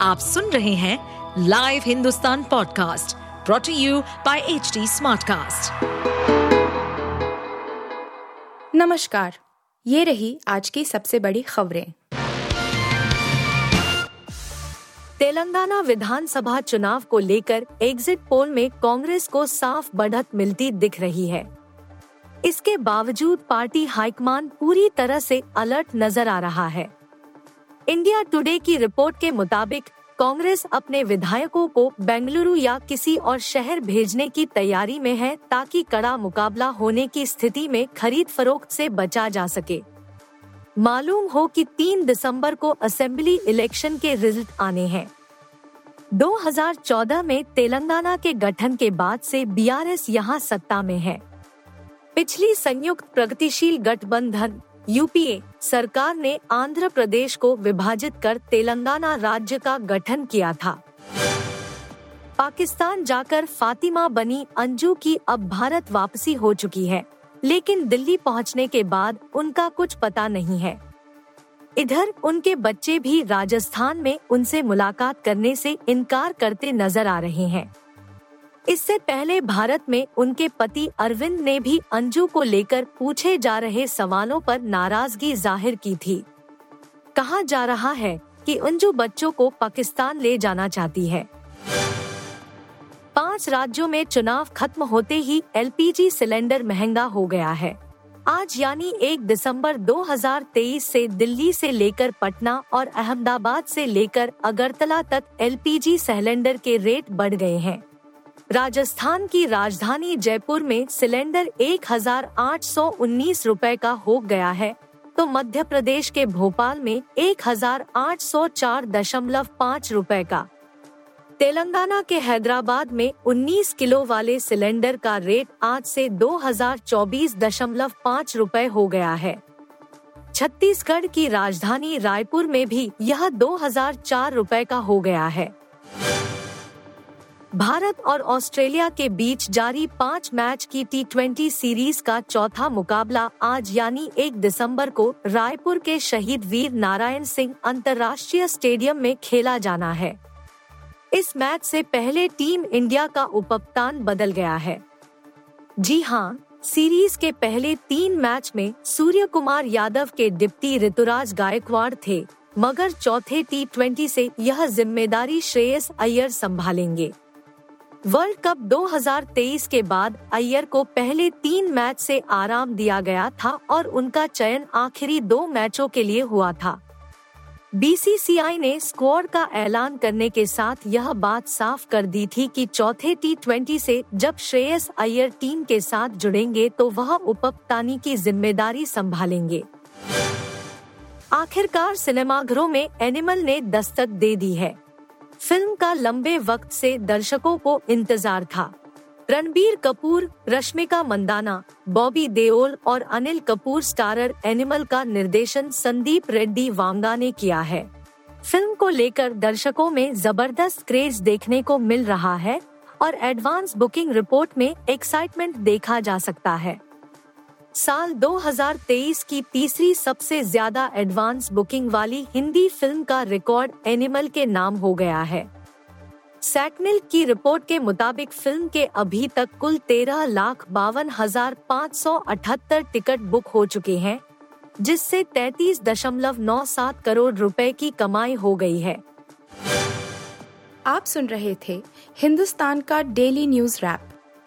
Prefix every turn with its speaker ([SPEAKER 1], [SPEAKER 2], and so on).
[SPEAKER 1] आप सुन रहे हैं live Hindustan podcast brought you by H Smartcast.
[SPEAKER 2] नमस्कार, ये रही आज की सबसे बड़ी खबरें।
[SPEAKER 3] तेलंगाना विधानसभा चुनाव को लेकर एग्जिट पोल में कांग्रेस को साफ़ बढ़त मिलती दिख रही है। इसके बावजूद पार्टी हाईकमान पूरी तरह से अलर्ट नज़र आ रहा है। इंडिया टुडे की रिपोर्ट के मुताबिक, कांग्रेस अपने विधायकों को बेंगलुरु या किसी और शहर भेजने की तैयारी में है ताकि कड़ा मुकाबला होने की स्थिति में खरीद फरोख्त से बचा जा सके। मालूम हो कि 3 दिसंबर को असेंबली इलेक्शन के रिज़ल्ट आने हैं। 2014 में तेलंगाना के गठन के बाद से बीआरएस यहाँ सत्ता में है। पिछली संयुक्त प्रगतिशील गठबंधन यूपीए सरकार ने आंध्र प्रदेश को विभाजित कर तेलंगाना राज्य का गठन किया था। पाकिस्तान जाकर फातिमा बनी अंजू की अब भारत वापसी हो चुकी है, लेकिन दिल्ली पहुँचने के बाद उनका कुछ पता नहीं है। इधर उनके बच्चे भी राजस्थान में उनसे मुलाकात करने से इनकार करते नज़र आ रहे हैं। इससे पहले भारत में उनके पति अरविंद ने भी अंजू को लेकर पूछे जा रहे सवालों पर नाराज़गी ज़ाहिर की थी। कहा जा रहा है कि अंजू बच्चों को पाकिस्तान ले जाना चाहती है। पाँच राज्यों में चुनाव खत्म होते ही एलपीजी सिलेंडर महँगा हो गया है। आज यानी एक दिसंबर 2023 से दिल्ली से लेकर पटना और अहमदाबाद से लेकर अगरतला तक एलपीजी सिलेंडर के रेट बढ़ गए हैं। राजस्थान की राजधानी जयपुर में सिलेंडर एक हज़ार आठ सौ उन्नीस रूपए का हो गया है तो मध्य प्रदेश के भोपाल में एक हज़ार आठ सौ चार दशमलव पाँच रूपए का। तेलंगाना के हैदराबाद में 19 किलो वाले सिलेंडर का रेट आज से दो हज़ार चौबीस दशमलव पाँच रूपए हो गया है। छत्तीसगढ़ की राजधानी रायपुर में भी यह दो हज़ार चार रूपए का हो गया है। भारत और ऑस्ट्रेलिया के बीच जारी पाँच मैच की टी सीरीज़ का चौथा मुकाबला आज यानी एक दिसंबर को रायपुर के शहीद वीर नारायण सिंह अंतर्राष्ट्रीय स्टेडियम में खेला जाना है। इस मैच से पहले टीम इंडिया का उपकप्तान बदल गया है। जी हाँ सीरीज़ के पहले तीन मैच में सूर्य कुमार यादव के डिप्टी ऋतुराज गायकवाड़ थे, मगर चौथे टी ट्वेंटी से यह ज़िम्मेदारी श्रेयस अय्यर संभालेंगे। वर्ल्ड कप 2023 के बाद अय्यर को पहले तीन मैच से आराम दिया गया था और उनका चयन आखिरी दो मैचों के लिए हुआ था। बीसीसीआई ने स्क्वाड का ऐलान करने के साथ यह बात साफ़ कर दी थी कि चौथे टी ट्वेंटी से जब श्रेयस अय्यर टीम के साथ जुड़ेंगे तो वह उपकप्तानी की ज़िम्मेदारी संभालेंगे। आखिरकार सिनेमाघरों में एनिमल ने दस्तक दे दी है। फ़िल्म का लंबे वक्त से दर्शकों को इंतज़ार था। रणबीर कपूर, रश्मिका मंदाना, बॉबी देओल और अनिल कपूर स्टारर एनिमल का निर्देशन संदीप रेड्डी वांगा ने किया है। फ़िल्म को लेकर दर्शकों में ज़बरदस्त क्रेज देखने को मिल रहा है और एडवांस बुकिंग रिपोर्ट में एक्साइटमेंट देखा जा सकता है। साल 2023 की तीसरी सबसे ज़्यादा एडवांस बुकिंग वाली हिंदी फ़िल्म का रिकॉर्ड एनिमल के नाम हो गया है। सैटमिल की रिपोर्ट के मुताबिक फ़िल्म के अभी तक कुल तेरह लाख बावन हज़ार पाँच सौ अठहत्तर टिकट बुक हो चुके हैं, जिससे तैतीस दशमलव नौ सात करोड़ रुपए की कमाई हो गई है।
[SPEAKER 2] आप सुन रहे थे हिंदुस्तान का डेली न्यूज़ रैप